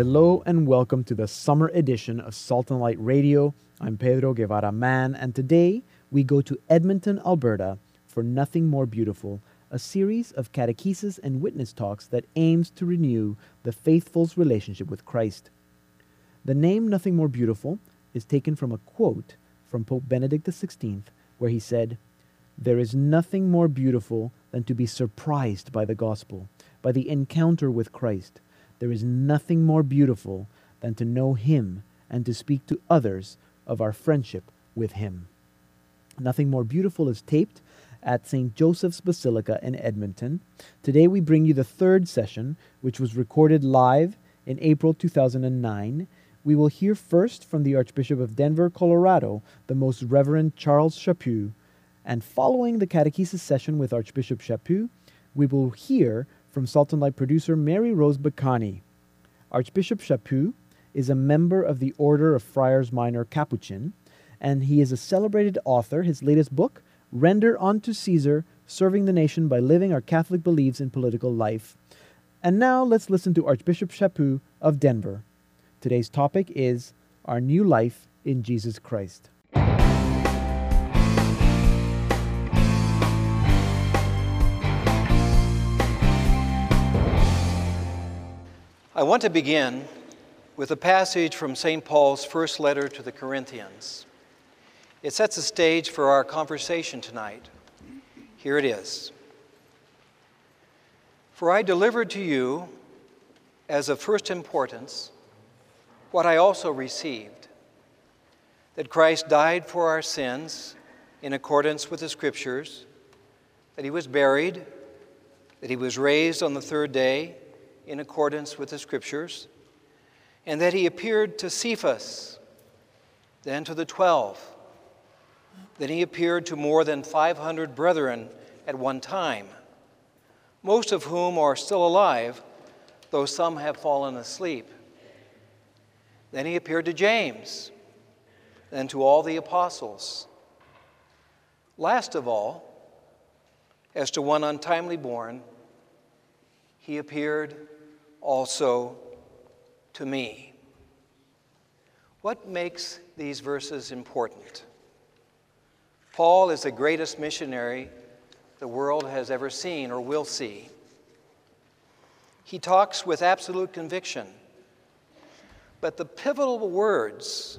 Hello and welcome to the summer edition of Salt and Light Radio. I'm Pedro Guevara Mann, and today we go to Edmonton, Alberta for Nothing More Beautiful, a series of catechesis and witness talks that aims to renew the faithful's relationship with Christ. The name Nothing More Beautiful is taken from a quote from Pope Benedict XVI, where he said, There is nothing more beautiful than to be surprised by the gospel, by the encounter with Christ there is nothing more beautiful than to know Him and to speak to others of our friendship with Him. Nothing more beautiful is taped at St. Joseph's Basilica in Edmonton. Today we bring you the third session, which was recorded live in April 2009. We will hear first from the Archbishop of Denver, Colorado, the Most Reverend Charles Chaput. And following the catechesis session with Archbishop Chaput, we will hear from Salt and Light producer Mary Rose Bacani. Archbishop Chaput is a member of the Order of Friars Minor Capuchin, and he is a celebrated author. His latest book, Render Unto Caesar Serving the Nation by Living Our Catholic Beliefs in Political Life. And now let's listen to Archbishop Chaput of Denver. Today's topic is Our New Life in Jesus Christ. I want to begin with a passage from St. Paul's first letter to the Corinthians. It sets the stage for our conversation tonight. Here it is For I delivered to you, as of first importance, what I also received that Christ died for our sins in accordance with the Scriptures, that he was buried, that he was raised on the third day in accordance with the Scriptures, and that he appeared to Cephas, then to the twelve. Then he appeared to more than 500 brethren at one time, most of whom are still alive, though some have fallen asleep. Then he appeared to James, then to all the apostles. Last of all, as to one untimely born, he appeared also to me. What makes these verses important? Paul is the greatest missionary the world has ever seen or will see. He talks with absolute conviction. But the pivotal words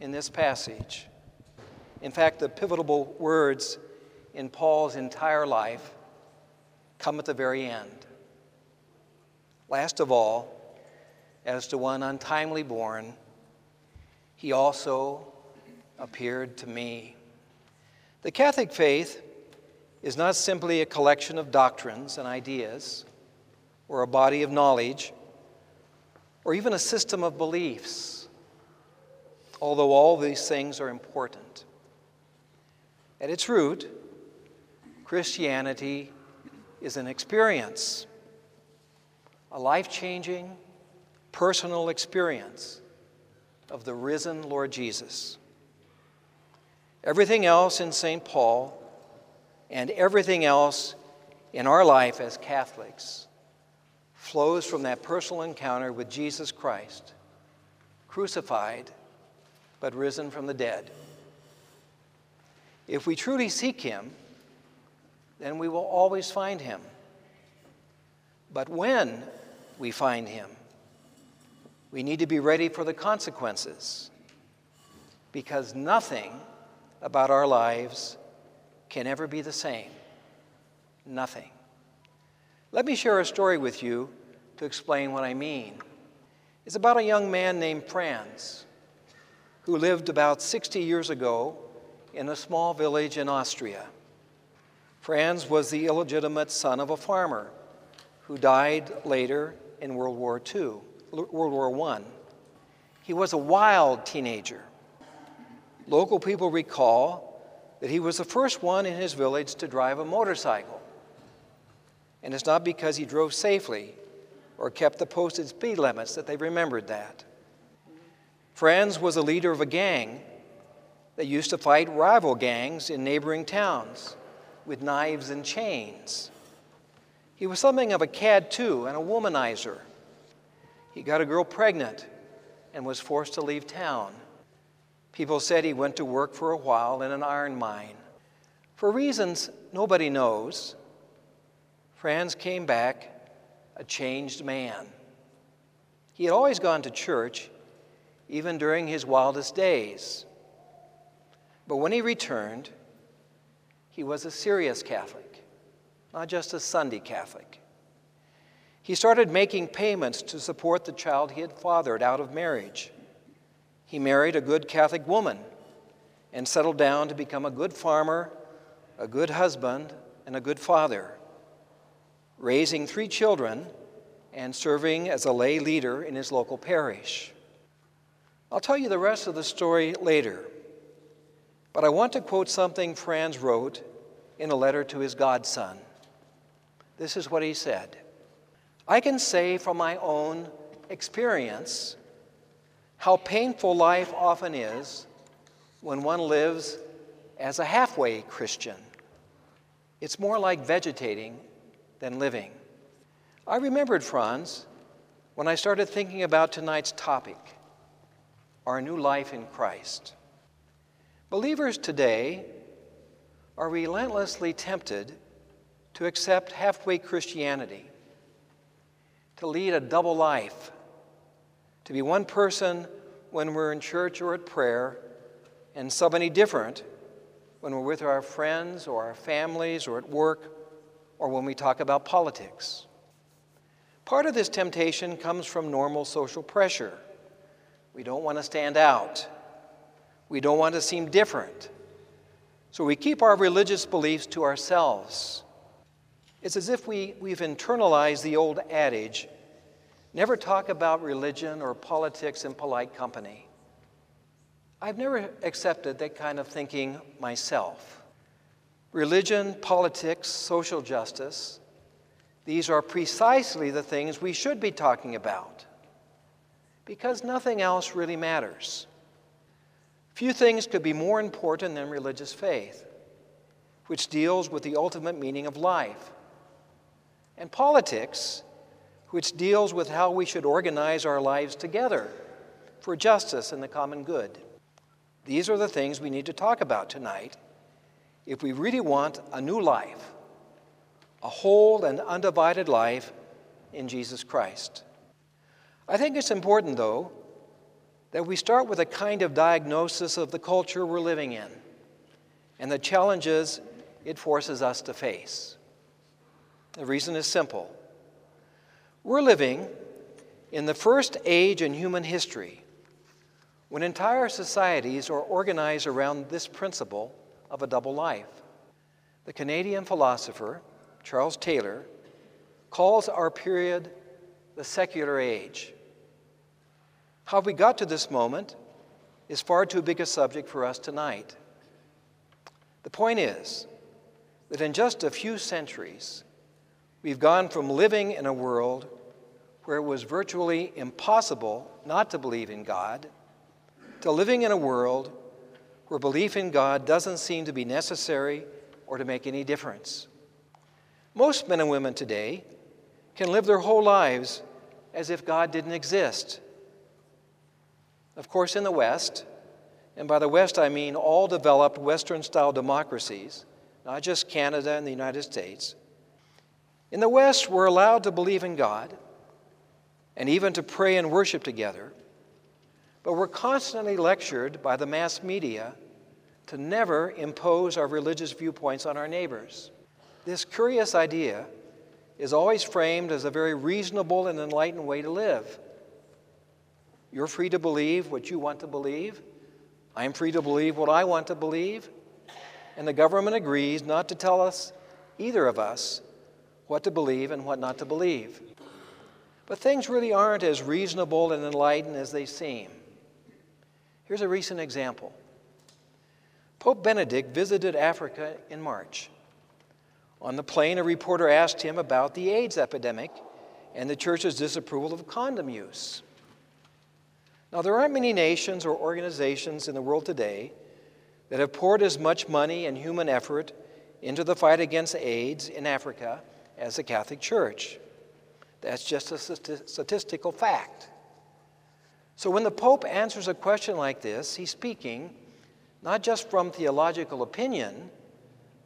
in this passage, in fact, the pivotal words in Paul's entire life, come at the very end. Last of all, as to one untimely born, he also appeared to me. The Catholic faith is not simply a collection of doctrines and ideas, or a body of knowledge, or even a system of beliefs, although all these things are important. At its root, Christianity is an experience a life changing, personal experience of the risen Lord Jesus. Everything else in St. Paul and everything else in our life as Catholics flows from that personal encounter with Jesus Christ, crucified but risen from the dead. If we truly seek Him, then we will always find Him. But when we find him. We need to be ready for the consequences because nothing about our lives can ever be the same. Nothing. Let me share a story with you to explain what I mean. It's about a young man named Franz who lived about 60 years ago in a small village in Austria. Franz was the illegitimate son of a farmer who died later in World War II, World War I. He was a wild teenager. Local people recall that he was the first one in his village to drive a motorcycle. And it's not because he drove safely or kept the posted speed limits that they remembered that. Franz was a leader of a gang that used to fight rival gangs in neighboring towns with knives and chains. He was something of a cad, too, and a womanizer. He got a girl pregnant and was forced to leave town. People said he went to work for a while in an iron mine. For reasons nobody knows, Franz came back a changed man. He had always gone to church, even during his wildest days. But when he returned, he was a serious Catholic, not just a Sunday Catholic. He started making payments to support the child he had fathered out of marriage. He married a good Catholic woman and settled down to become a good farmer, a good husband, and a good father, raising three children and serving as a lay leader in his local parish. I'll tell you the rest of the story later, but I want to quote something Franz wrote in a letter to his godson. This is what he said I can say from my own experience how painful life often is when one lives as a halfway Christian. It's more like vegetating than living. I remembered, Franz, when I started thinking about tonight's topic our new life in Christ. Believers today are relentlessly tempted to accept halfway Christianity, to lead a double life, to be one person when we're in church or at prayer, and somebody different when we're with our friends or our families or at work or when we talk about politics. Part of this temptation comes from normal social pressure. We don't want to stand out. We don't want to seem different. So we keep our religious beliefs to ourselves. It's as if we, we've internalized the old adage never talk about religion or politics in polite company. I've never accepted that kind of thinking myself. Religion, politics, social justice, these are precisely the things we should be talking about because nothing else really matters. Few things could be more important than religious faith, which deals with the ultimate meaning of life, and politics, which deals with how we should organize our lives together for justice and the common good. These are the things we need to talk about tonight if we really want a new life, a whole and undivided life in Jesus Christ. I think it's important, though, that we start with a kind of diagnosis of the culture we're living in and the challenges it forces us to face. The reason is simple. We're living in the first age in human history when entire societies are organized around this principle of a double life. The Canadian philosopher Charles Taylor calls our period the secular age. How we got to this moment is far too big a subject for us tonight. The point is that in just a few centuries, we've gone from living in a world where it was virtually impossible not to believe in God to living in a world where belief in God doesn't seem to be necessary or to make any difference. Most men and women today can live their whole lives as if God didn't exist of course, in the West, and by the West I mean all developed Western style democracies, not just Canada and the United States, in the West we're allowed to believe in God and even to pray and worship together, but we're constantly lectured by the mass media to never impose our religious viewpoints on our neighbors. This curious idea is always framed as a very reasonable and enlightened way to live. You're free to believe what you want to believe. I'm free to believe what I want to believe. And the government agrees not to tell us, either of us, what to believe and what not to believe. But things really aren't as reasonable and enlightened as they seem. Here's a recent example Pope Benedict visited Africa in March. On the plane, a reporter asked him about the AIDS epidemic and the church's disapproval of condom use. Now, there aren't many nations or organizations in the world today that have poured as much money and human effort into the fight against AIDS in Africa as the Catholic Church. That's just a statistical fact. So when the Pope answers a question like this, he's speaking not just from theological opinion,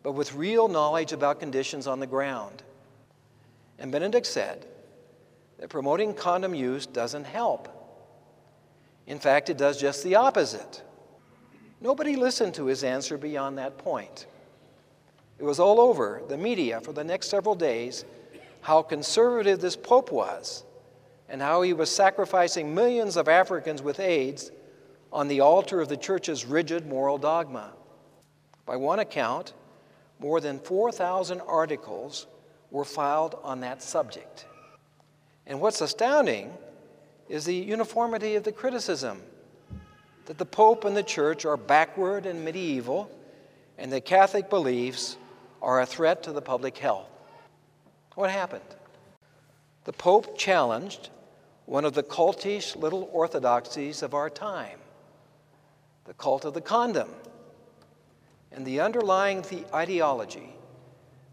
but with real knowledge about conditions on the ground. And Benedict said that promoting condom use doesn't help. In fact, it does just the opposite. Nobody listened to his answer beyond that point. It was all over the media for the next several days how conservative this Pope was and how he was sacrificing millions of Africans with AIDS on the altar of the Church's rigid moral dogma. By one account, more than 4,000 articles were filed on that subject. And what's astounding is the uniformity of the criticism that the Pope and the Church are backward and medieval, and that Catholic beliefs are a threat to the public health. What happened? The Pope challenged one of the cultish little orthodoxies of our time the cult of the condom and the underlying the ideology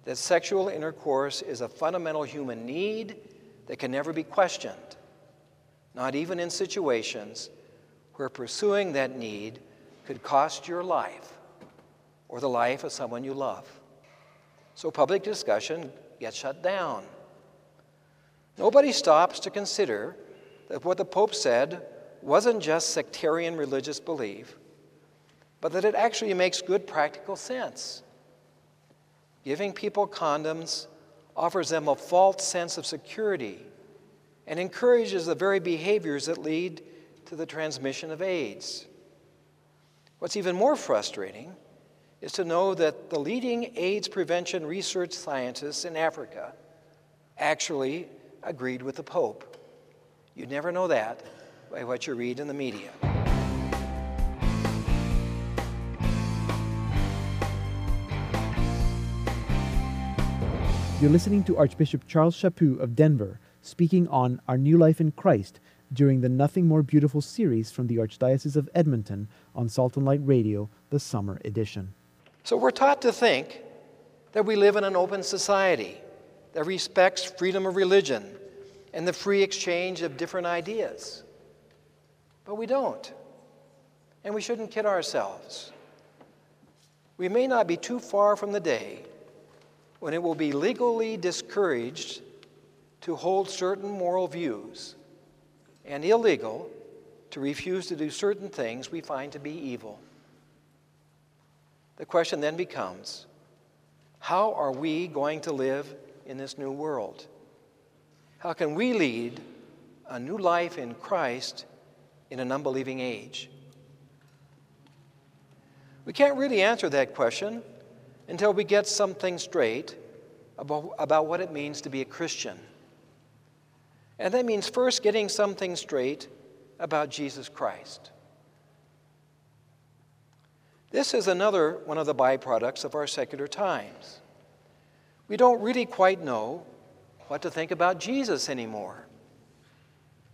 that sexual intercourse is a fundamental human need that can never be questioned, not even in situations where pursuing that need could cost your life or the life of someone you love. So public discussion gets shut down. Nobody stops to consider that what the Pope said wasn't just sectarian religious belief, but that it actually makes good practical sense. Giving people condoms offers them a false sense of security and encourages the very behaviors that lead to the transmission of AIDS. What's even more frustrating is to know that the leading AIDS prevention research scientists in Africa actually agreed with the Pope. You never know that by what you read in the media. You're listening to Archbishop Charles Chaput of Denver speaking on Our New Life in Christ during the Nothing More Beautiful series from the Archdiocese of Edmonton on Salt and Light Radio, the summer edition. So we're taught to think that we live in an open society that respects freedom of religion and the free exchange of different ideas. But we don't. And we shouldn't kid ourselves. We may not be too far from the day when it will be legally discouraged to hold certain moral views and illegal to refuse to do certain things we find to be evil. The question then becomes how are we going to live in this new world? How can we lead a new life in Christ in an unbelieving age? We can't really answer that question until we get something straight about, about what it means to be a Christian. And that means first getting something straight about Jesus Christ. This is another one of the byproducts of our secular times. We don't really quite know what to think about Jesus anymore.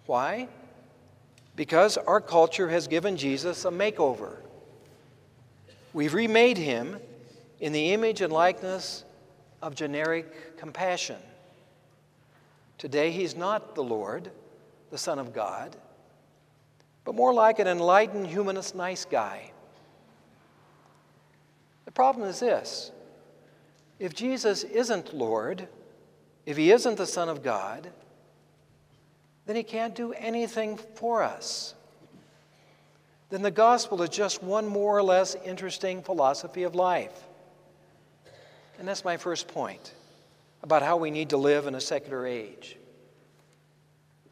Why? Because our culture has given Jesus a makeover. We've remade him in the image and likeness of generic compassion. Today, he's not the Lord, the Son of God, but more like an enlightened humanist nice guy. The problem is this if Jesus isn't Lord, if he isn't the Son of God, then he can't do anything for us. Then the gospel is just one more or less interesting philosophy of life. And that's my first point about how we need to live in a secular age.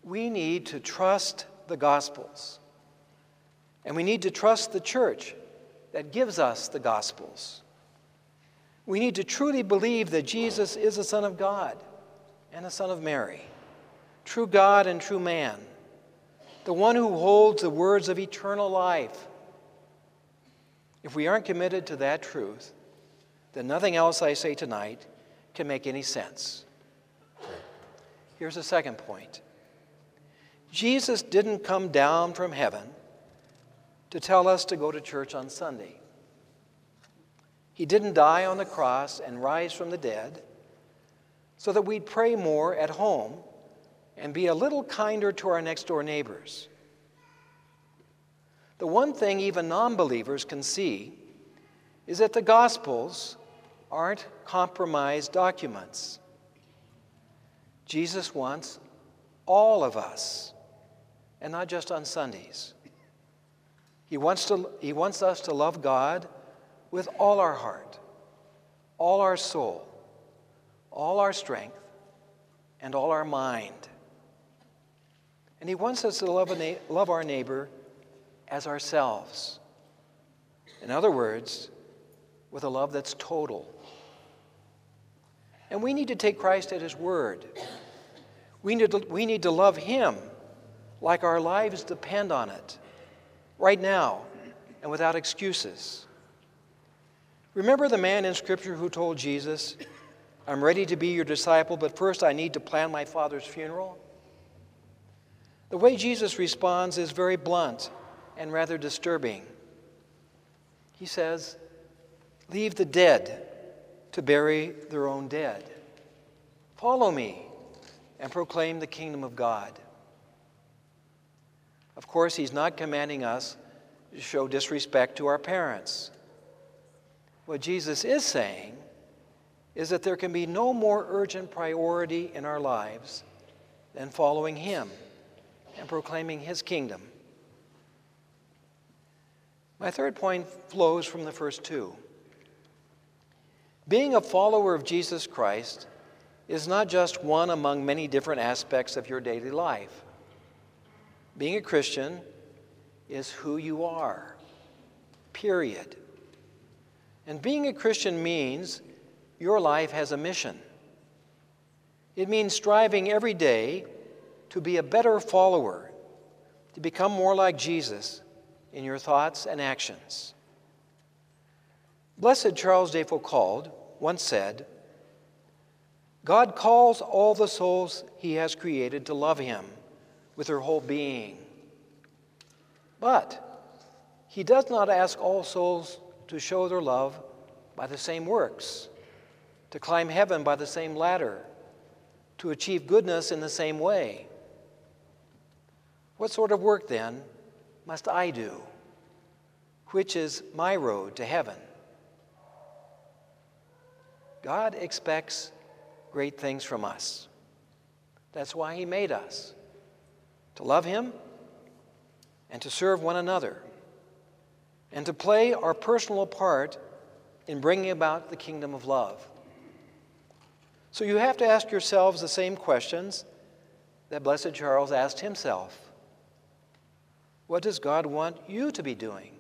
We need to trust the Gospels. And we need to trust the church that gives us the Gospels. We need to truly believe that Jesus is the Son of God and the Son of Mary, true God and true man, the one who holds the words of eternal life. If we aren't committed to that truth, then nothing else I say tonight can make any sense. Here's a second point Jesus didn't come down from heaven to tell us to go to church on Sunday. He didn't die on the cross and rise from the dead so that we'd pray more at home and be a little kinder to our next door neighbors. The one thing even non believers can see is that the Gospels aren't compromised documents. Jesus wants all of us, and not just on Sundays. He wants, to, he wants us to love God with all our heart, all our soul, all our strength, and all our mind. And He wants us to love, na- love our neighbor as ourselves. In other words, with a love that's total. And we need to take Christ at His word. We need to, we need to love Him like our lives depend on it, right now and without excuses. Remember the man in Scripture who told Jesus, I'm ready to be your disciple, but first I need to plan my father's funeral? The way Jesus responds is very blunt and rather disturbing. He says, Leave the dead to bury their own dead. Follow me and proclaim the kingdom of God. Of course, he's not commanding us to show disrespect to our parents. What Jesus is saying is that there can be no more urgent priority in our lives than following him and proclaiming his kingdom. My third point flows from the first two. Being a follower of Jesus Christ is not just one among many different aspects of your daily life. Being a Christian is who you are, period. And being a Christian means your life has a mission. It means striving every day to be a better follower, to become more like Jesus in your thoughts and actions. Blessed Charles de Foucauld once said, God calls all the souls he has created to love him with her whole being. But he does not ask all souls to show their love by the same works, to climb heaven by the same ladder, to achieve goodness in the same way. What sort of work, then, must I do? Which is my road to heaven? God expects great things from us. That's why He made us to love Him and to serve one another and to play our personal part in bringing about the kingdom of love. So you have to ask yourselves the same questions that Blessed Charles asked himself What does God want you to be doing?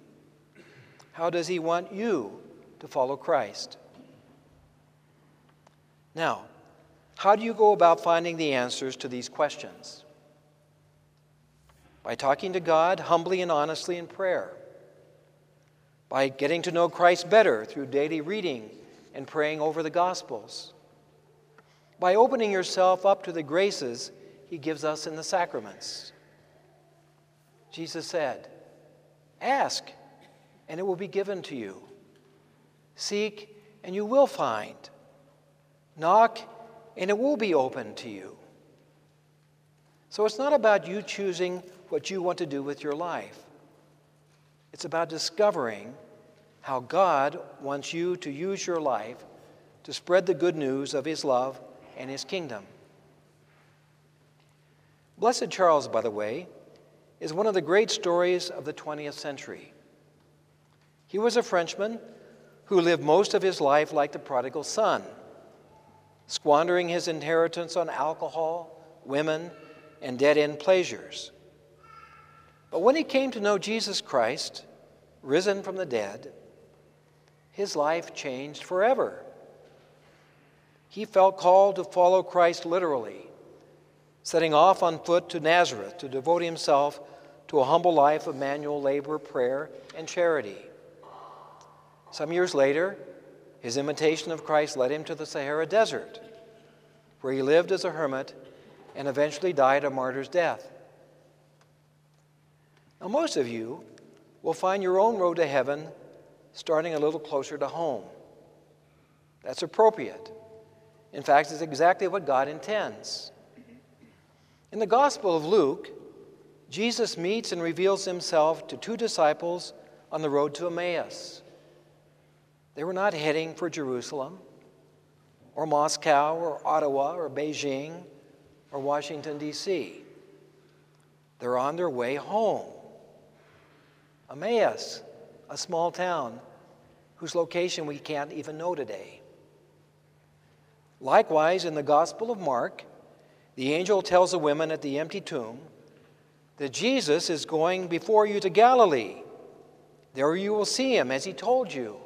How does He want you to follow Christ? Now, how do you go about finding the answers to these questions? By talking to God humbly and honestly in prayer. By getting to know Christ better through daily reading and praying over the Gospels. By opening yourself up to the graces He gives us in the sacraments. Jesus said, Ask, and it will be given to you. Seek, and you will find. Knock, and it will be open to you. So it's not about you choosing what you want to do with your life. It's about discovering how God wants you to use your life to spread the good news of His love and His kingdom. Blessed Charles, by the way, is one of the great stories of the 20th century. He was a Frenchman who lived most of his life like the prodigal son squandering his inheritance on alcohol, women, and dead end pleasures. But when he came to know Jesus Christ, risen from the dead, his life changed forever. He felt called to follow Christ literally, setting off on foot to Nazareth to devote himself to a humble life of manual labor, prayer, and charity. Some years later, his imitation of Christ led him to the Sahara Desert, where he lived as a hermit and eventually died a martyr's death. Now, most of you will find your own road to heaven starting a little closer to home. That's appropriate. In fact, it's exactly what God intends. In the Gospel of Luke, Jesus meets and reveals himself to two disciples on the road to Emmaus. They were not heading for Jerusalem or Moscow or Ottawa or Beijing or Washington, D.C. They're on their way home. Emmaus, a small town whose location we can't even know today. Likewise, in the Gospel of Mark, the angel tells the women at the empty tomb that Jesus is going before you to Galilee. There you will see him as he told you.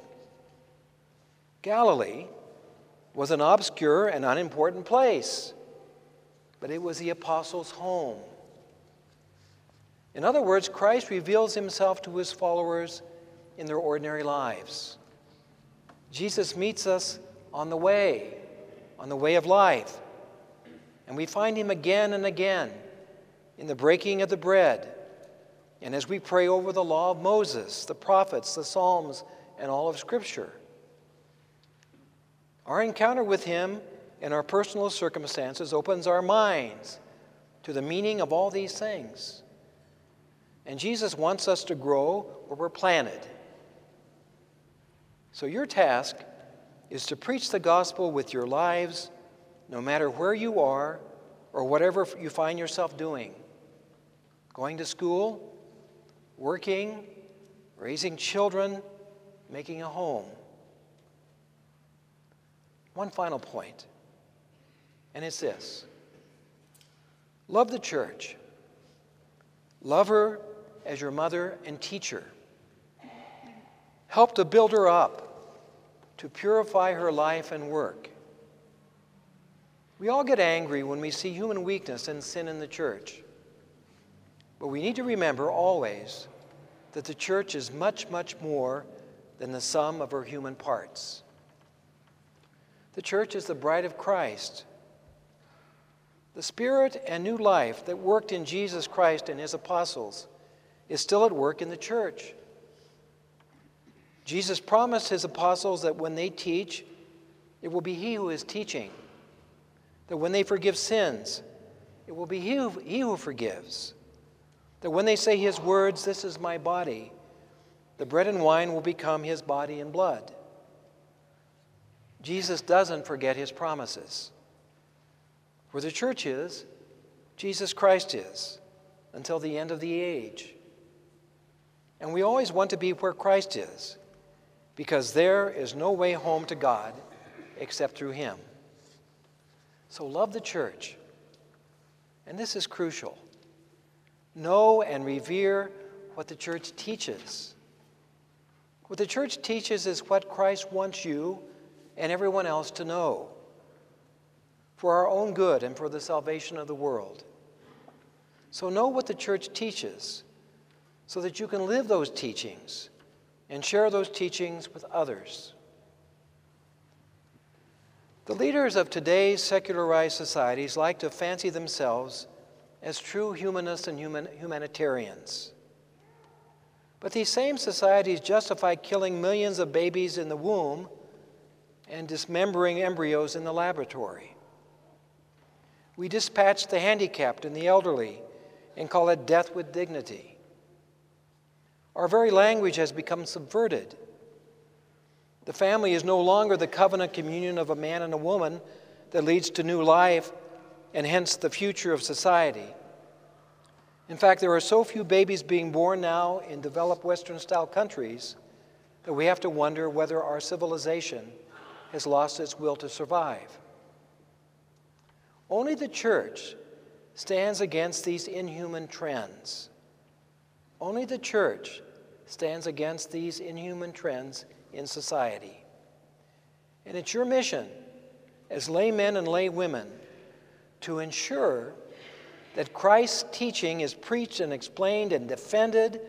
Galilee was an obscure and unimportant place, but it was the apostles' home. In other words, Christ reveals himself to his followers in their ordinary lives. Jesus meets us on the way, on the way of life. And we find him again and again in the breaking of the bread, and as we pray over the law of Moses, the prophets, the Psalms, and all of Scripture. Our encounter with him in our personal circumstances opens our minds to the meaning of all these things. And Jesus wants us to grow where we're planted. So, your task is to preach the gospel with your lives, no matter where you are or whatever you find yourself doing going to school, working, raising children, making a home. One final point, and it's this love the church, love her as your mother and teacher. Help to build her up, to purify her life and work. We all get angry when we see human weakness and sin in the church. But we need to remember always that the church is much, much more than the sum of her human parts. The church is the bride of Christ. The spirit and new life that worked in Jesus Christ and his apostles is still at work in the church. Jesus promised his apostles that when they teach, it will be he who is teaching. That when they forgive sins, it will be he who, he who forgives. That when they say his words, This is my body, the bread and wine will become his body and blood. Jesus doesn't forget his promises. Where the church is, Jesus Christ is until the end of the age. And we always want to be where Christ is because there is no way home to God except through him. So love the church. And this is crucial. Know and revere what the church teaches. What the church teaches is what Christ wants you and everyone else to know for our own good and for the salvation of the world. So, know what the church teaches so that you can live those teachings and share those teachings with others. The leaders of today's secularized societies like to fancy themselves as true humanists and human, humanitarians. But these same societies justify killing millions of babies in the womb and dismembering embryos in the laboratory. We dispatch the handicapped and the elderly and call it death with dignity. Our very language has become subverted. The family is no longer the covenant communion of a man and a woman that leads to new life and hence the future of society. In fact, there are so few babies being born now in developed Western style countries that we have to wonder whether our civilization has lost its will to survive. Only the church stands against these inhuman trends. Only the church stands against these inhuman trends in society. And it's your mission as laymen and laywomen to ensure that Christ's teaching is preached and explained and defended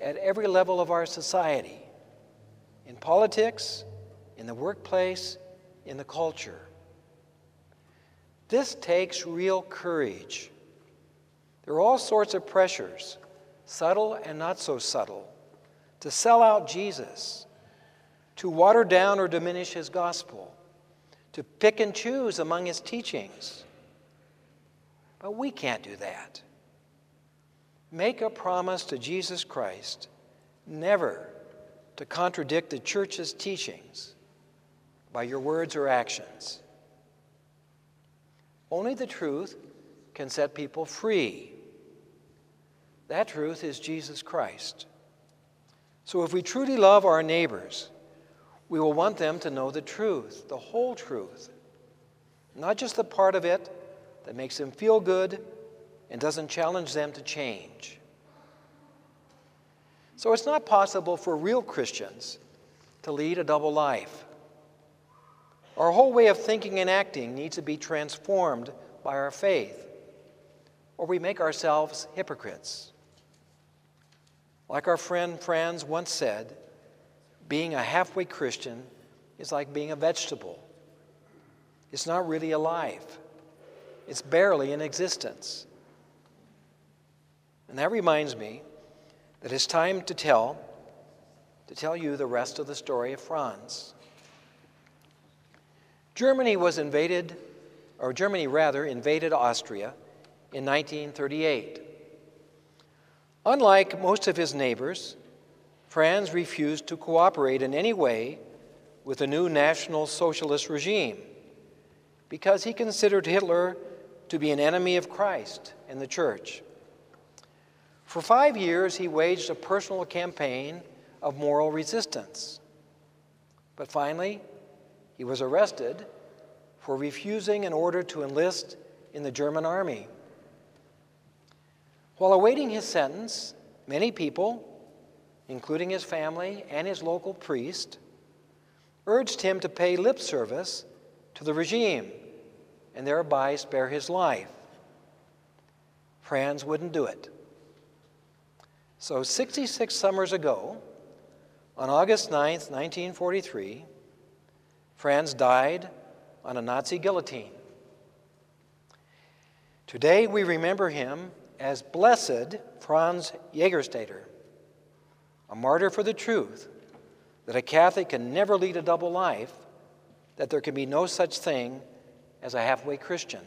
at every level of our society in politics, in the workplace, in the culture. This takes real courage. There are all sorts of pressures, subtle and not so subtle, to sell out Jesus, to water down or diminish his gospel, to pick and choose among his teachings But we can't do that. Make a promise to Jesus Christ never to contradict the church's teachings by your words or actions. Only the truth can set people free. That truth is Jesus Christ. So if we truly love our neighbors, we will want them to know the truth, the whole truth, not just the part of it that makes them feel good and doesn't challenge them to change. So it's not possible for real Christians to lead a double life. Our whole way of thinking and acting needs to be transformed by our faith, or we make ourselves hypocrites. Like our friend Franz once said, being a halfway Christian is like being a vegetable. It's not really alive, it's barely in existence. And that reminds me that it's time to tell to tell you the rest of the story of Franz. Germany was invaded, or Germany rather, invaded Austria in 1938. Unlike most of his neighbors, Franz refused to cooperate in any way with the new National Socialist regime because he considered Hitler to be an enemy of Christ and the church. For five years, he waged a personal campaign of moral resistance. But finally, he was arrested for refusing an order to enlist in the German army. While awaiting his sentence, many people, including his family and his local priest, urged him to pay lip service to the regime and thereby spare his life. Franz wouldn't do it. So, 66 summers ago, on August 9, 1943, Franz died on a Nazi guillotine. Today, we remember him as Blessed Franz Jägerstätter, a martyr for the truth that a Catholic can never lead a double life, that there can be no such thing as a halfway Christian.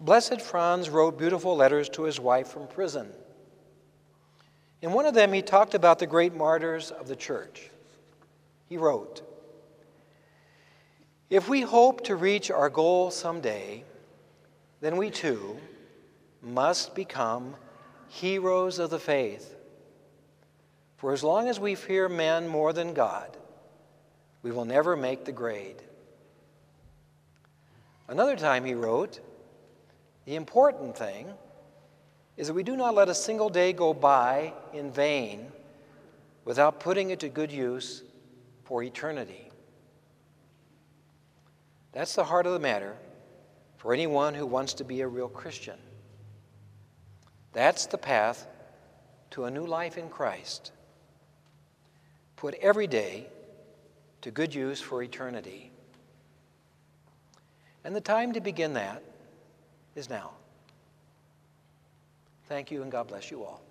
Blessed Franz wrote beautiful letters to his wife from prison. In one of them, he talked about the great martyrs of the church. He wrote, If we hope to reach our goal someday, then we too must become heroes of the faith. For as long as we fear men more than God, we will never make the grade. Another time he wrote, The important thing is that we do not let a single day go by in vain without putting it to good use for eternity. That's the heart of the matter for anyone who wants to be a real Christian. That's the path to a new life in Christ. Put every day to good use for eternity. And the time to begin that is now. Thank you, and God bless you all.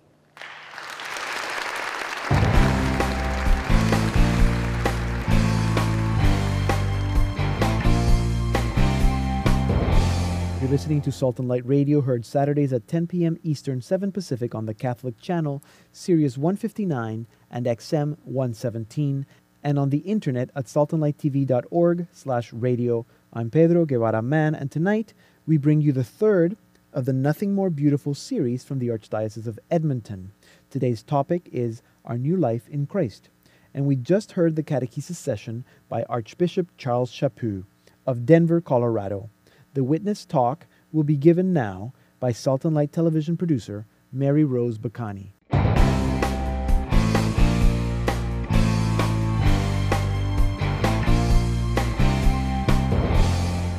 Listening to Salt and Light Radio, heard Saturdays at 10 p.m. Eastern, 7 Pacific on the Catholic Channel, Sirius 159 and XM 117, and on the internet at saltandlighttv.org slash radio. I'm Pedro Guevara Mann, and tonight we bring you the third of the Nothing More Beautiful series from the Archdiocese of Edmonton. Today's topic is Our New Life in Christ, and we just heard the catechesis session by Archbishop Charles Chaput of Denver, Colorado. The witness talk will be given now by Salt and Light television producer Mary Rose Bacani.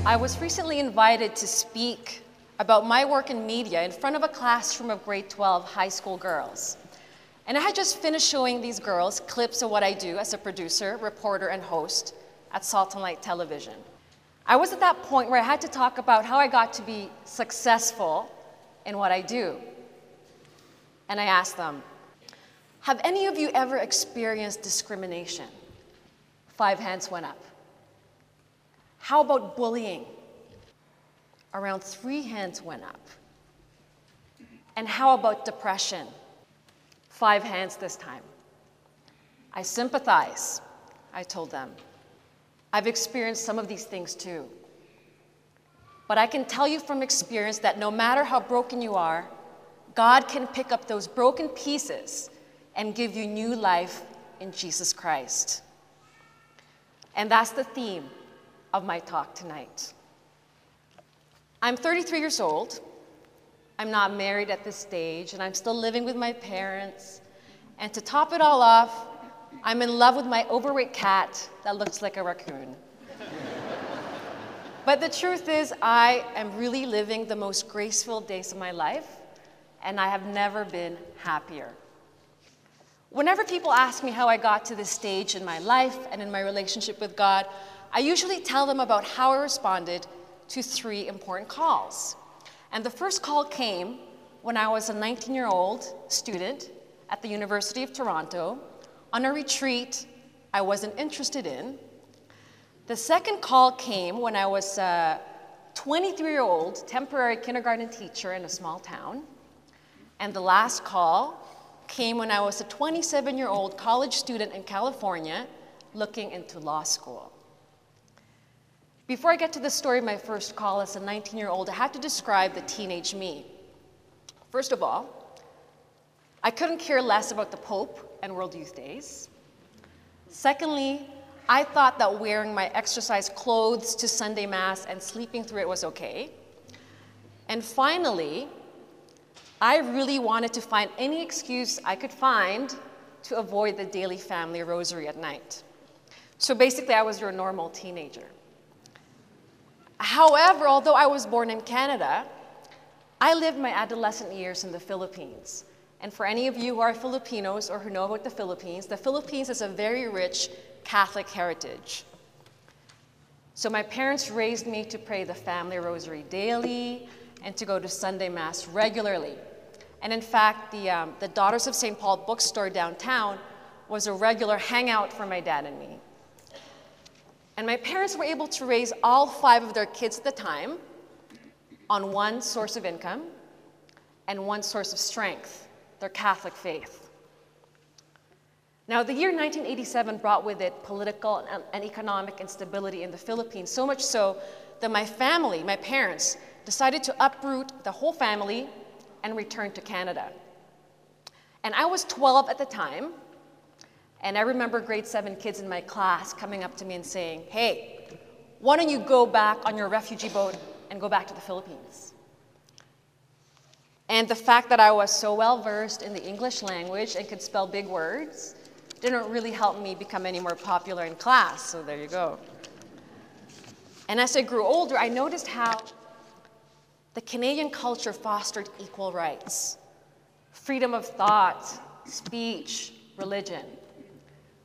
I was recently invited to speak about my work in media in front of a classroom of grade 12 high school girls. And I had just finished showing these girls clips of what I do as a producer, reporter, and host at Salt and Light Television. I was at that point where I had to talk about how I got to be successful in what I do. And I asked them, Have any of you ever experienced discrimination? Five hands went up. How about bullying? around three hands went up. And how about depression? Five hands this time. I sympathize, I told them. I've experienced some of these things too. But I can tell you from experience that no matter how broken you are, God can pick up those broken pieces and give you new life in Jesus Christ. And that's the theme of my talk tonight. I'm 33 years old. I'm not married at this stage, and I'm still living with my parents. And to top it all off, I'm in love with my overweight cat that looks like a raccoon. but the truth is, I am really living the most graceful days of my life, and I have never been happier. Whenever people ask me how I got to this stage in my life and in my relationship with God, I usually tell them about how I responded to three important calls. And the first call came when I was a 19 year old student at the University of Toronto on a retreat I wasn't interested in. The second call came when I was uh, a 23 year old temporary kindergarten teacher in a small town. And the last call came when I was a 27 year old college student in California looking into law school. Before I get to the story of my first call as a 19 year old, I have to describe the teenage me. First of all, I couldn't care less about the Pope and World Youth Days. Secondly, I thought that wearing my exercise clothes to Sunday Mass and sleeping through it was okay. And finally, I really wanted to find any excuse I could find to avoid the daily family rosary at night. So basically, I was your normal teenager. However, although I was born in Canada, I lived my adolescent years in the Philippines. And for any of you who are Filipinos or who know about the Philippines, the Philippines is a very rich Catholic heritage. So my parents raised me to pray the family rosary daily and to go to Sunday Mass regularly. And in fact, the, um, the Daughters of St. Paul bookstore downtown was a regular hangout for my dad and me. And my parents were able to raise all five of their kids at the time on one source of income and one source of strength their Catholic faith. Now, the year 1987 brought with it political um, and economic instability in the Philippines, so much so that my family, my parents, decided to uproot the whole family and return to Canada. And I was 12 at the time, and I remember grade seven kids in my class coming up to me and saying, Hey, why don't you go back on your refugee boat and go back to the Philippines? And the fact that I was so well versed in the English language and could spell big words didn't really help me become any more popular in class, so there you go. And as I grew older, I noticed how the Canadian culture fostered equal rights freedom of thought, speech, religion.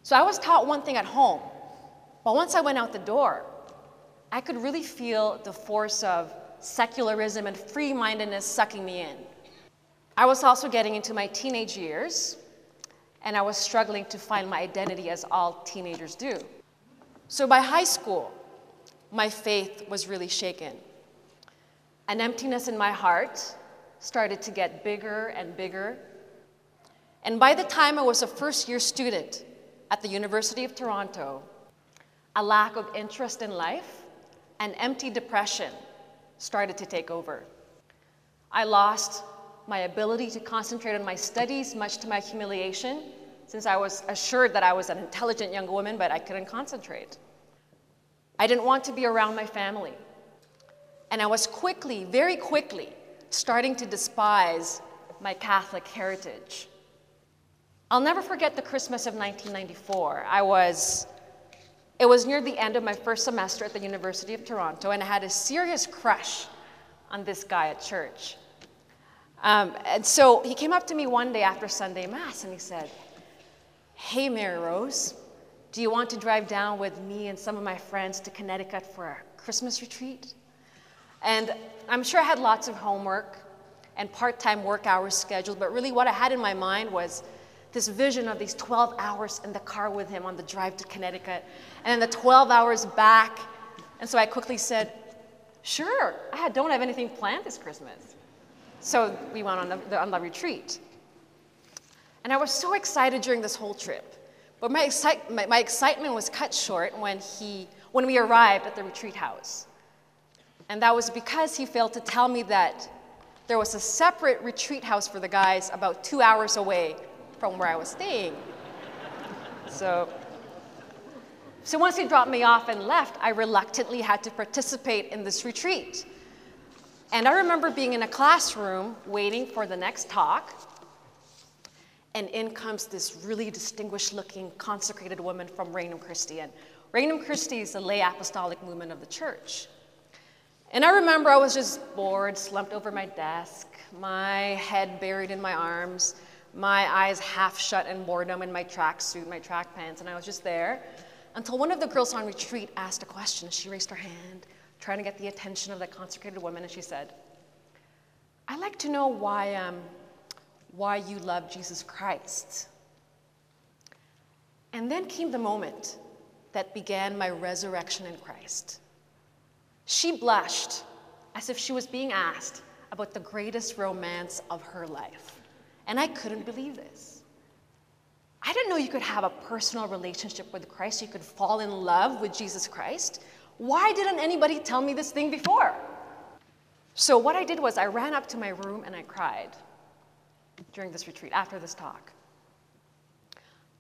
So I was taught one thing at home, but once I went out the door, I could really feel the force of secularism and free mindedness sucking me in. I was also getting into my teenage years, and I was struggling to find my identity as all teenagers do. So by high school, my faith was really shaken. An emptiness in my heart started to get bigger and bigger. And by the time I was a first year student, at the University of Toronto, a lack of interest in life and empty depression started to take over. I lost my ability to concentrate on my studies, much to my humiliation, since I was assured that I was an intelligent young woman, but I couldn't concentrate. I didn't want to be around my family. And I was quickly, very quickly, starting to despise my Catholic heritage. I'll never forget the Christmas of 1994. I was, it was near the end of my first semester at the University of Toronto, and I had a serious crush on this guy at church. Um, and so he came up to me one day after Sunday Mass and he said, Hey, Mary Rose, do you want to drive down with me and some of my friends to Connecticut for a Christmas retreat? And I'm sure I had lots of homework and part time work hours scheduled, but really what I had in my mind was this vision of these 12 hours in the car with him on the drive to Connecticut, and then the 12 hours back. And so I quickly said, Sure, I don't have anything planned this Christmas. So we went on the, on the retreat. And I was so excited during this whole trip. But my, excite, my, my excitement was cut short when, he, when we arrived at the retreat house. And that was because he failed to tell me that there was a separate retreat house for the guys about two hours away from where I was staying. So, so once he dropped me off and left, I reluctantly had to participate in this retreat. And I remember being in a classroom waiting for the next talk, and in comes this really distinguished looking consecrated woman from Regnum Christi. And Regnum Christi is the lay apostolic movement of the church. And I remember I was just bored, slumped over my desk, my head buried in my arms, my eyes half shut in boredom in my tracksuit, my track pants, and I was just there until one of the girls on retreat asked a question. She raised her hand, trying to get the attention of the consecrated woman, and she said, I'd like to know why, um, why you love Jesus Christ. And then came the moment that began my resurrection in Christ. She blushed as if she was being asked about the greatest romance of her life. And I couldn't believe this. I didn't know you could have a personal relationship with Christ, you could fall in love with Jesus Christ. Why didn't anybody tell me this thing before? So, what I did was I ran up to my room and I cried during this retreat, after this talk.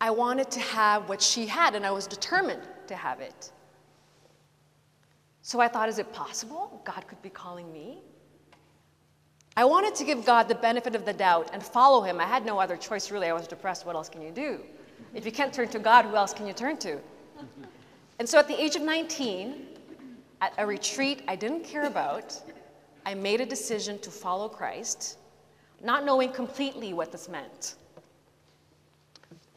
I wanted to have what she had, and I was determined to have it. So I thought, is it possible God could be calling me? I wanted to give God the benefit of the doubt and follow him. I had no other choice, really. I was depressed. What else can you do? If you can't turn to God, who else can you turn to? And so at the age of 19, at a retreat I didn't care about, I made a decision to follow Christ, not knowing completely what this meant.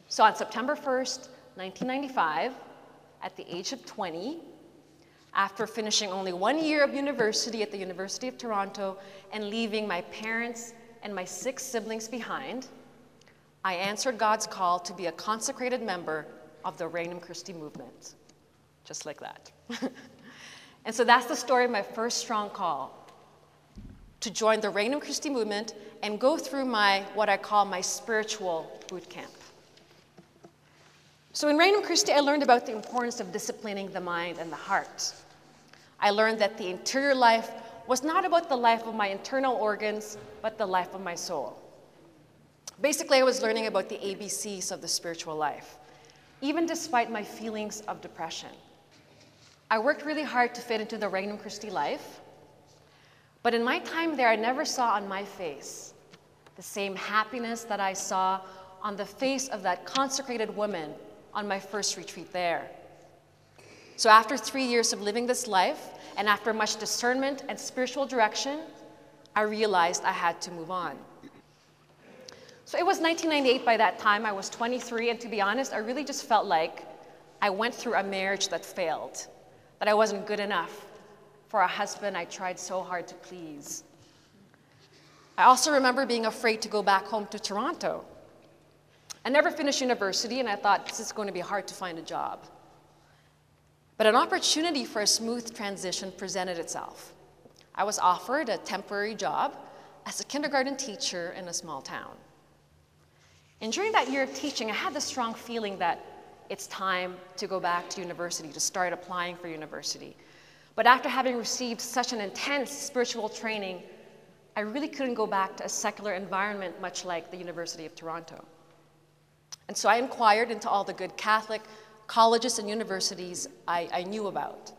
So on September 1st, 1995, at the age of 20, after finishing only one year of university at the University of Toronto and leaving my parents and my six siblings behind, I answered God's call to be a consecrated member of the Regnum Christi movement. Just like that. and so that's the story of my first strong call to join the Regnum Christi movement and go through my what I call my spiritual boot camp. So in Regnum Christi, I learned about the importance of disciplining the mind and the heart. I learned that the interior life was not about the life of my internal organs, but the life of my soul. Basically, I was learning about the ABCs of the spiritual life, even despite my feelings of depression. I worked really hard to fit into the Regnum Christi life, but in my time there, I never saw on my face the same happiness that I saw on the face of that consecrated woman on my first retreat there. So, after three years of living this life, and after much discernment and spiritual direction, I realized I had to move on. So, it was 1998 by that time. I was 23, and to be honest, I really just felt like I went through a marriage that failed, that I wasn't good enough for a husband I tried so hard to please. I also remember being afraid to go back home to Toronto. I never finished university, and I thought this is going to be hard to find a job. But an opportunity for a smooth transition presented itself. I was offered a temporary job as a kindergarten teacher in a small town. And during that year of teaching, I had the strong feeling that it's time to go back to university, to start applying for university. But after having received such an intense spiritual training, I really couldn't go back to a secular environment much like the University of Toronto. And so I inquired into all the good Catholic colleges and universities I, I knew about.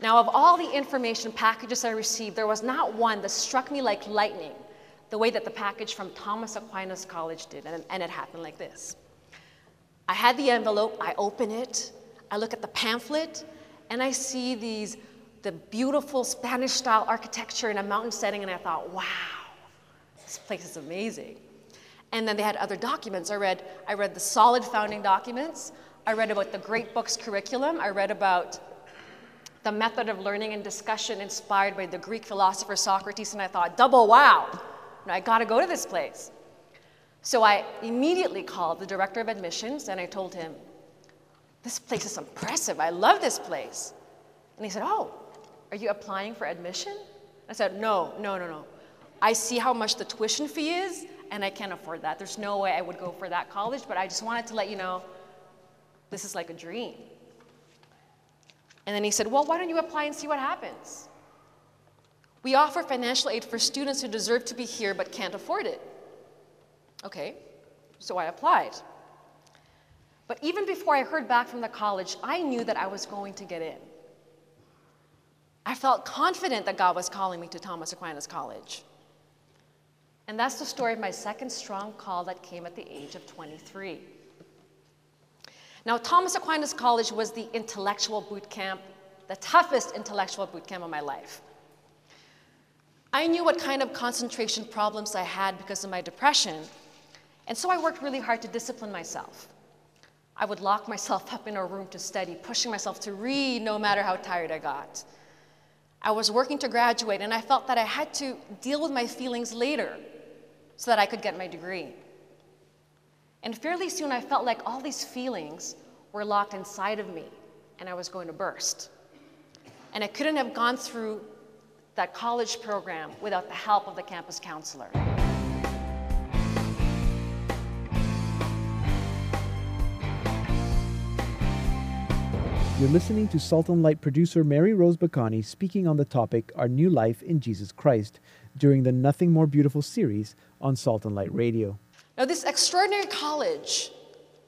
Now, of all the information packages I received, there was not one that struck me like lightning, the way that the package from Thomas Aquinas College did, and, and it happened like this. I had the envelope, I open it, I look at the pamphlet, and I see these the beautiful Spanish style architecture in a mountain setting, and I thought, wow, this place is amazing. And then they had other documents. I read, I read the solid founding documents. I read about the Great Books curriculum. I read about the method of learning and discussion inspired by the Greek philosopher Socrates, and I thought, double wow, I gotta go to this place. So I immediately called the director of admissions and I told him, This place is impressive. I love this place. And he said, Oh, Are you applying for admission? I said, No, no, no, no. I see how much the tuition fee is, and I can't afford that. There's no way I would go for that college, but I just wanted to let you know this is like a dream. And then he said, Well, why don't you apply and see what happens? We offer financial aid for students who deserve to be here but can't afford it. Okay, so I applied. But even before I heard back from the college, I knew that I was going to get in. I felt confident that God was calling me to Thomas Aquinas College. And that's the story of my second strong call that came at the age of 23. Now, Thomas Aquinas College was the intellectual boot camp, the toughest intellectual boot camp of my life. I knew what kind of concentration problems I had because of my depression, and so I worked really hard to discipline myself. I would lock myself up in a room to study, pushing myself to read no matter how tired I got. I was working to graduate, and I felt that I had to deal with my feelings later so that I could get my degree. And fairly soon, I felt like all these feelings were locked inside of me, and I was going to burst. And I couldn't have gone through that college program without the help of the campus counselor. You're listening to Salt and Light producer Mary Rose Bacani speaking on the topic Our New Life in Jesus Christ during the Nothing More Beautiful series on Salt and Light Radio. Now, this extraordinary college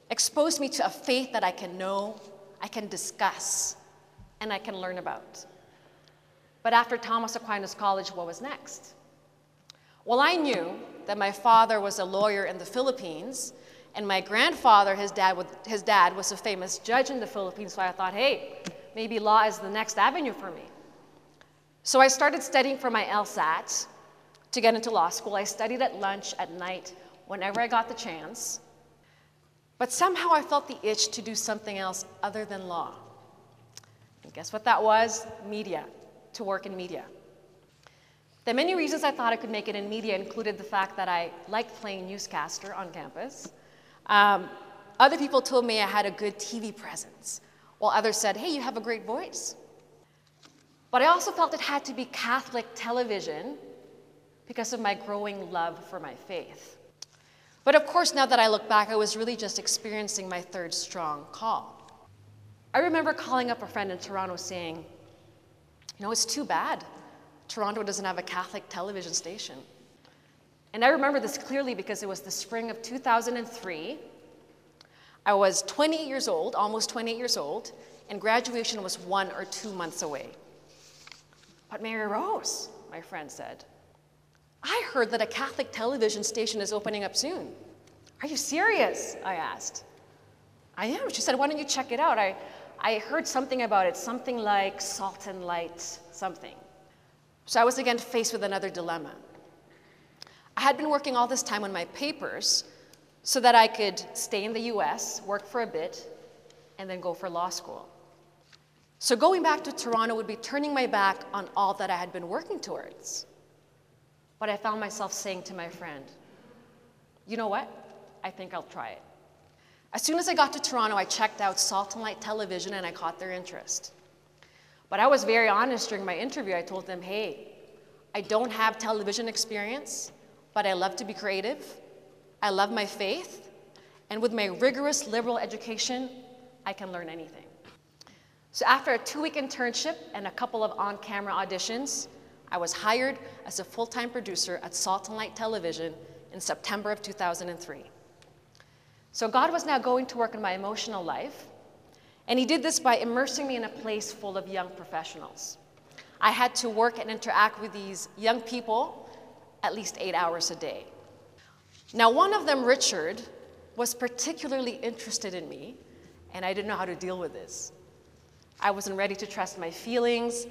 exposed me to a faith that I can know, I can discuss, and I can learn about. But after Thomas Aquinas College, what was next? Well, I knew that my father was a lawyer in the Philippines, and my grandfather, his dad, his dad was a famous judge in the Philippines, so I thought, hey, maybe law is the next avenue for me. So I started studying for my LSAT to get into law school. I studied at lunch, at night, whenever I got the chance. But somehow I felt the itch to do something else other than law. And guess what that was? Media to work in media. The many reasons I thought I could make it in media included the fact that I liked playing newscaster on campus. Um, other people told me I had a good TV presence, while others said, hey, you have a great voice. But I also felt it had to be Catholic television because of my growing love for my faith. But of course, now that I look back, I was really just experiencing my third strong call. I remember calling up a friend in Toronto saying, you know, it's too bad Toronto doesn't have a Catholic television station. And I remember this clearly because it was the spring of 2003. I was 28 years old, almost 28 years old, and graduation was one or two months away. But Mary Rose, my friend said, I heard that a Catholic television station is opening up soon. Are you serious? I asked. I am. She said, Why don't you check it out? I, I heard something about it, something like salt and light, something. So I was again faced with another dilemma. I had been working all this time on my papers so that I could stay in the US, work for a bit, and then go for law school. So going back to Toronto would be turning my back on all that I had been working towards. But I found myself saying to my friend, you know what? I think I'll try it. As soon as I got to Toronto, I checked out Salt and Light Television and I caught their interest. But I was very honest during my interview. I told them, hey, I don't have television experience, but I love to be creative. I love my faith. And with my rigorous liberal education, I can learn anything. So after a two week internship and a couple of on camera auditions, I was hired as a full time producer at Salt and Light Television in September of 2003. So God was now going to work in my emotional life, and He did this by immersing me in a place full of young professionals. I had to work and interact with these young people at least eight hours a day. Now, one of them, Richard, was particularly interested in me, and I didn't know how to deal with this. I wasn't ready to trust my feelings,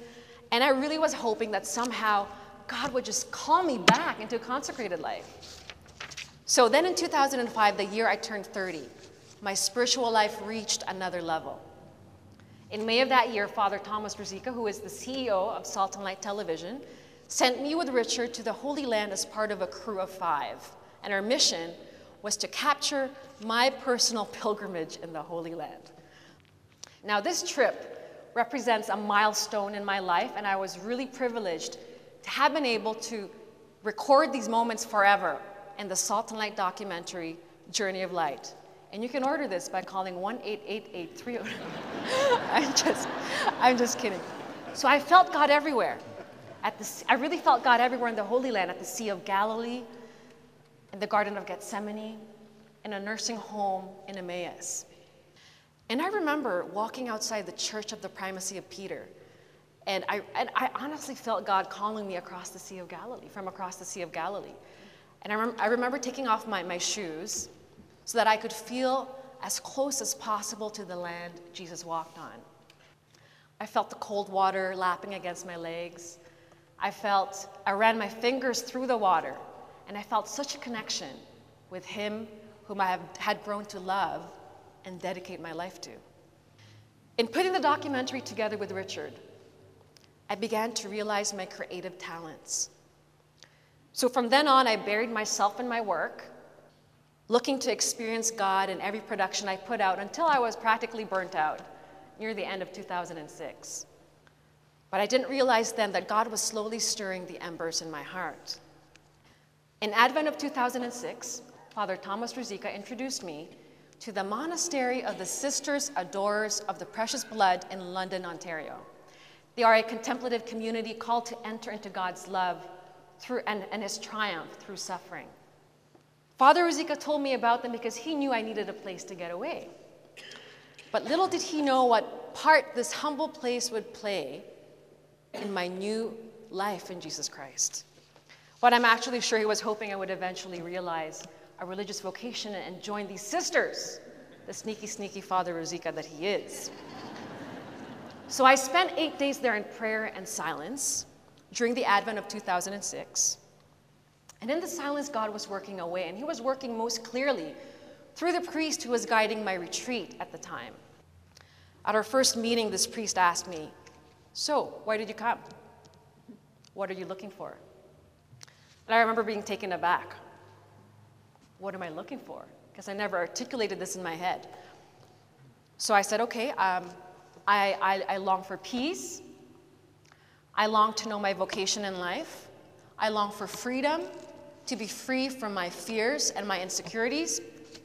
and I really was hoping that somehow God would just call me back into a consecrated life. So then in 2005, the year I turned 30, my spiritual life reached another level. In May of that year, Father Thomas Rosica, who is the CEO of Salt and Light Television, sent me with Richard to the Holy Land as part of a crew of five. And our mission was to capture my personal pilgrimage in the Holy Land. Now, this trip represents a milestone in my life, and I was really privileged to have been able to record these moments forever in the Salt and Light documentary, Journey of Light. And you can order this by calling 1 888 I'm just, I'm just kidding. So I felt God everywhere. At the, I really felt God everywhere in the Holy Land, at the Sea of Galilee, in the Garden of Gethsemane, in a nursing home in Emmaus. And I remember walking outside the Church of the Primacy of Peter, and I, and I honestly felt God calling me across the Sea of Galilee, from across the Sea of Galilee. And I, rem- I remember taking off my, my shoes so that I could feel as close as possible to the land Jesus walked on. I felt the cold water lapping against my legs. I felt, I ran my fingers through the water, and I felt such a connection with Him whom I have, had grown to love and dedicate my life to. In putting the documentary together with Richard, I began to realize my creative talents. So from then on, I buried myself in my work, looking to experience God in every production I put out until I was practically burnt out near the end of 2006. But I didn't realize then that God was slowly stirring the embers in my heart. In Advent of 2006, Father Thomas Rosica introduced me to the Monastery of the Sisters Adorers of the Precious Blood in London, Ontario. They are a contemplative community called to enter into God's love through, and, and his triumph through suffering. Father Rosica told me about them because he knew I needed a place to get away. But little did he know what part this humble place would play in my new life in Jesus Christ. What I'm actually sure he was hoping I would eventually realize a religious vocation and join these sisters, the sneaky, sneaky Father Rosica that he is. So I spent eight days there in prayer and silence during the Advent of 2006. And in the silence, God was working away, and He was working most clearly through the priest who was guiding my retreat at the time. At our first meeting, this priest asked me, So, why did you come? What are you looking for? And I remember being taken aback. What am I looking for? Because I never articulated this in my head. So I said, Okay, um, I, I, I long for peace. I long to know my vocation in life. I long for freedom, to be free from my fears and my insecurities.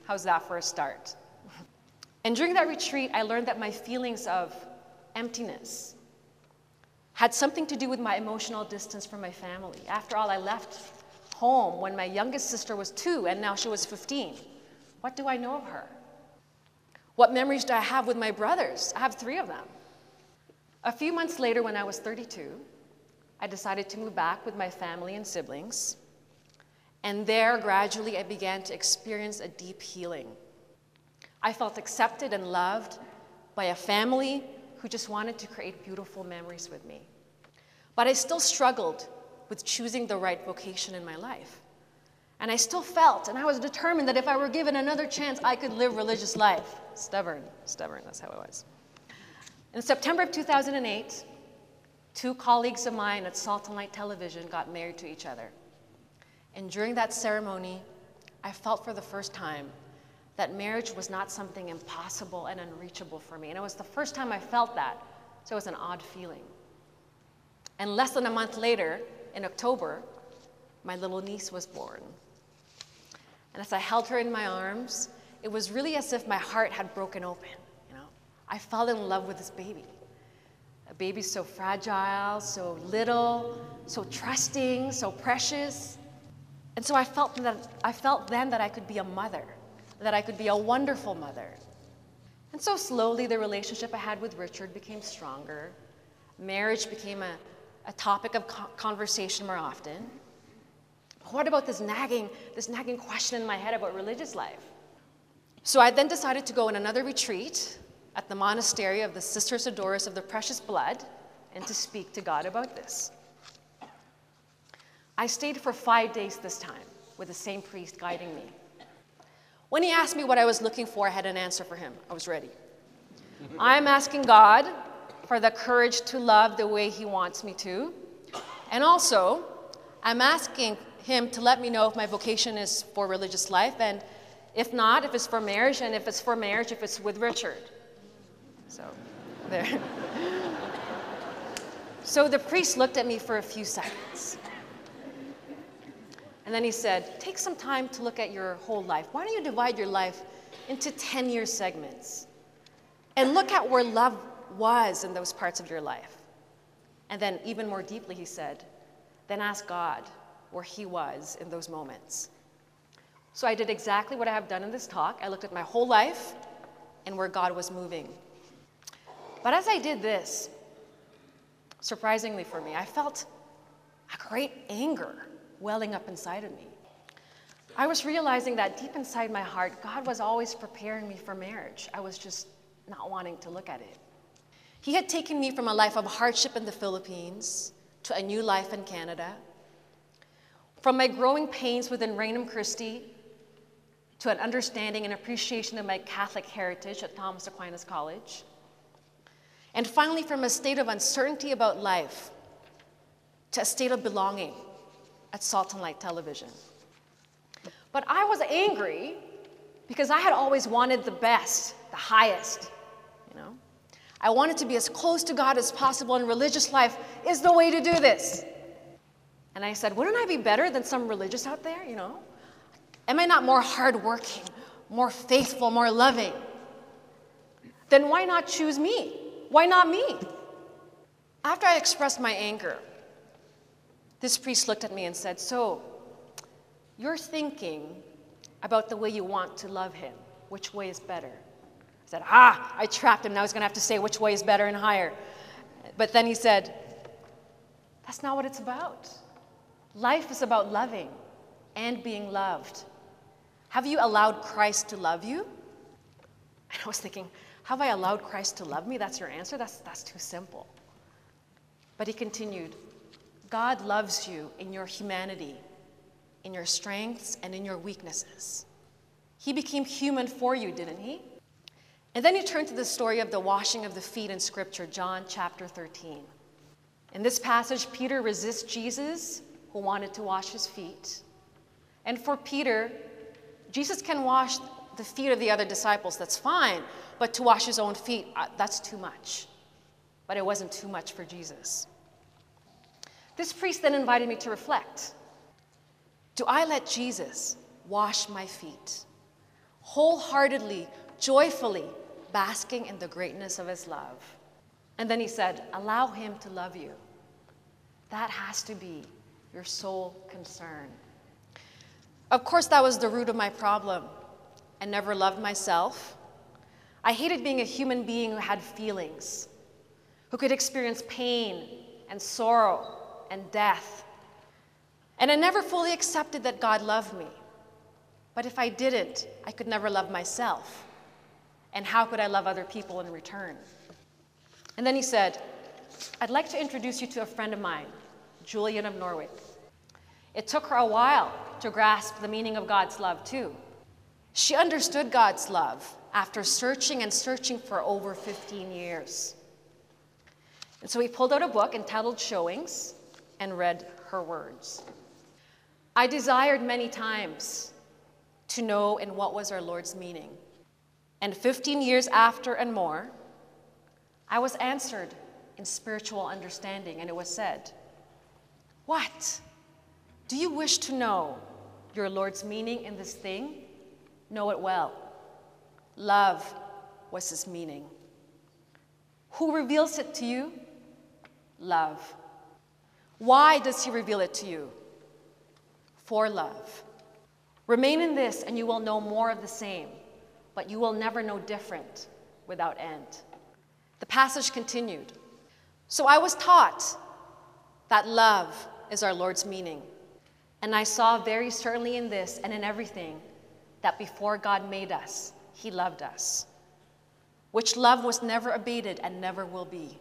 How's that for a start? And during that retreat, I learned that my feelings of emptiness had something to do with my emotional distance from my family. After all, I left home when my youngest sister was two and now she was 15. What do I know of her? What memories do I have with my brothers? I have three of them. A few months later, when I was 32, I decided to move back with my family and siblings. And there, gradually, I began to experience a deep healing. I felt accepted and loved by a family who just wanted to create beautiful memories with me. But I still struggled with choosing the right vocation in my life. And I still felt, and I was determined that if I were given another chance, I could live religious life. Stubborn, stubborn, that's how it was. In September of 2008, two colleagues of mine at Salt and Light Television got married to each other. And during that ceremony, I felt for the first time that marriage was not something impossible and unreachable for me. And it was the first time I felt that, so it was an odd feeling. And less than a month later, in October, my little niece was born. And as I held her in my arms, it was really as if my heart had broken open. You know, I fell in love with this baby. A baby so fragile, so little, so trusting, so precious. And so I felt that I felt then that I could be a mother, that I could be a wonderful mother. And so slowly the relationship I had with Richard became stronger. Marriage became a, a topic of conversation more often. What about this nagging, this nagging question in my head about religious life? So I then decided to go on another retreat at the monastery of the Sisters Adorers of the Precious Blood and to speak to God about this. I stayed for five days this time with the same priest guiding me. When he asked me what I was looking for, I had an answer for him. I was ready. I'm asking God for the courage to love the way he wants me to. And also, I'm asking him to let me know if my vocation is for religious life, and if not, if it's for marriage, and if it's for marriage, if it's with Richard. So, there. So the priest looked at me for a few seconds. And then he said, Take some time to look at your whole life. Why don't you divide your life into 10 year segments and look at where love was in those parts of your life? And then, even more deeply, he said, Then ask God where He was in those moments. So I did exactly what I have done in this talk. I looked at my whole life and where God was moving. But as I did this, surprisingly for me, I felt a great anger welling up inside of me. I was realizing that deep inside my heart, God was always preparing me for marriage. I was just not wanting to look at it. He had taken me from a life of hardship in the Philippines to a new life in Canada, from my growing pains within Regnum Christi to an understanding and appreciation of my Catholic heritage at Thomas Aquinas College, and finally from a state of uncertainty about life to a state of belonging at Salt and Light Television. But I was angry because I had always wanted the best, the highest, you know. I wanted to be as close to God as possible, and religious life is the way to do this. And I said, wouldn't I be better than some religious out there, you know? Am I not more hardworking, more faithful, more loving? Then why not choose me? Why not me? After I expressed my anger, this priest looked at me and said, So, you're thinking about the way you want to love him. Which way is better? I said, Ah, I trapped him. Now he's going to have to say which way is better and higher. But then he said, That's not what it's about. Life is about loving and being loved. Have you allowed Christ to love you? And I was thinking, Have I allowed Christ to love me? That's your answer? That's, that's too simple. But he continued, God loves you in your humanity, in your strengths, and in your weaknesses. He became human for you, didn't he? And then you turn to the story of the washing of the feet in Scripture, John chapter 13. In this passage, Peter resists Jesus, who wanted to wash his feet. And for Peter, Jesus can wash the feet of the other disciples, that's fine, but to wash his own feet, uh, that's too much. But it wasn't too much for Jesus. This priest then invited me to reflect Do I let Jesus wash my feet? Wholeheartedly, joyfully, basking in the greatness of his love. And then he said, Allow him to love you. That has to be your sole concern. Of course, that was the root of my problem. I never loved myself. I hated being a human being who had feelings, who could experience pain and sorrow and death. And I never fully accepted that God loved me. But if I didn't, I could never love myself. And how could I love other people in return? And then he said, I'd like to introduce you to a friend of mine, Julian of Norwich. It took her a while to grasp the meaning of God's love, too. She understood God's love after searching and searching for over 15 years. And so he pulled out a book entitled Showings and read her words. I desired many times to know in what was our Lord's meaning. And 15 years after and more, I was answered in spiritual understanding, and it was said, What? Do you wish to know your Lord's meaning in this thing? Know it well. Love was his meaning. Who reveals it to you? Love. Why does he reveal it to you? For love. Remain in this, and you will know more of the same, but you will never know different without end. The passage continued. So I was taught that love is our Lord's meaning. And I saw very certainly in this and in everything that before God made us, He loved us, which love was never abated and never will be.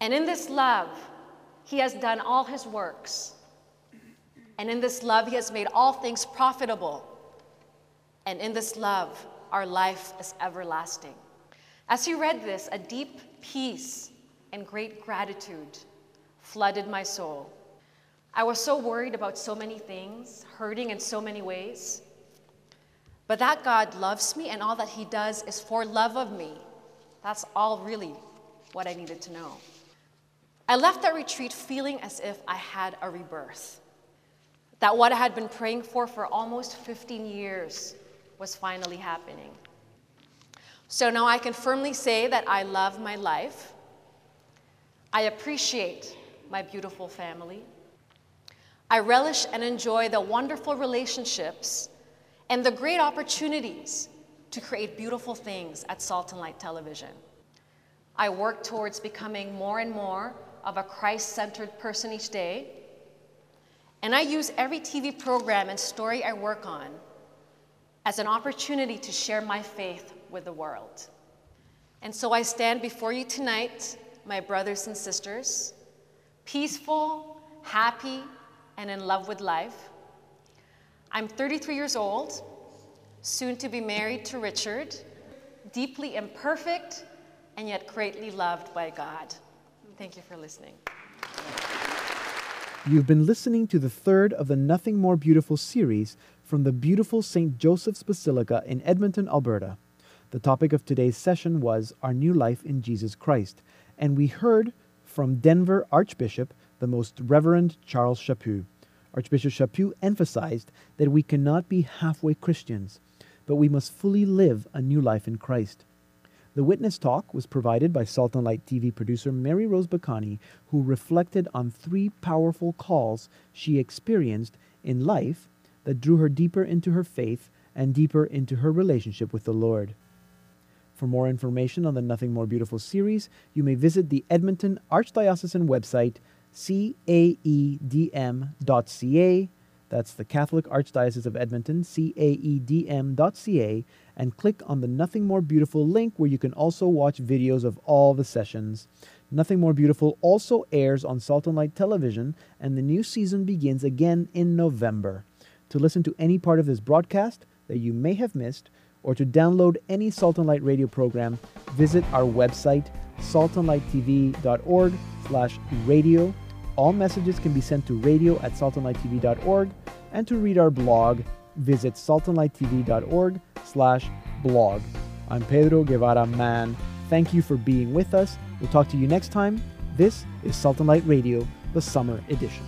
And in this love, he has done all his works. And in this love, he has made all things profitable. And in this love, our life is everlasting. As he read this, a deep peace and great gratitude flooded my soul. I was so worried about so many things, hurting in so many ways. But that God loves me and all that he does is for love of me. That's all really what I needed to know. I left that retreat feeling as if I had a rebirth. That what I had been praying for for almost 15 years was finally happening. So now I can firmly say that I love my life. I appreciate my beautiful family. I relish and enjoy the wonderful relationships and the great opportunities to create beautiful things at Salt and Light Television. I work towards becoming more and more of a Christ centered person each day. And I use every TV program and story I work on as an opportunity to share my faith with the world. And so I stand before you tonight, my brothers and sisters, peaceful, happy, and in love with life. I'm 33 years old, soon to be married to Richard, deeply imperfect, and yet greatly loved by God. Thank you for listening. You've been listening to the third of the Nothing More Beautiful series from the beautiful St. Joseph's Basilica in Edmonton, Alberta. The topic of today's session was Our New Life in Jesus Christ, and we heard from Denver Archbishop, the Most Reverend Charles Chaput. Archbishop Chaput emphasized that we cannot be halfway Christians, but we must fully live a new life in Christ. The witness talk was provided by Salt and Light TV producer Mary Rose Bacani, who reflected on three powerful calls she experienced in life that drew her deeper into her faith and deeper into her relationship with the Lord. For more information on the Nothing More Beautiful series, you may visit the Edmonton Archdiocesan website, caedm.ca. That's the Catholic Archdiocese of Edmonton, caedm.ca, and click on the Nothing More Beautiful link where you can also watch videos of all the sessions. Nothing More Beautiful also airs on Salt and Light Television, and the new season begins again in November. To listen to any part of this broadcast that you may have missed, or to download any Salt and Light radio program, visit our website, saltandlighttv.org slash radio. All messages can be sent to radio at saltandlighttv.org, and to read our blog, visit saltandlighttv.org slash blog. I'm Pedro Guevara Mann. Thank you for being with us. We'll talk to you next time. This is Salt and Light Radio, the summer edition.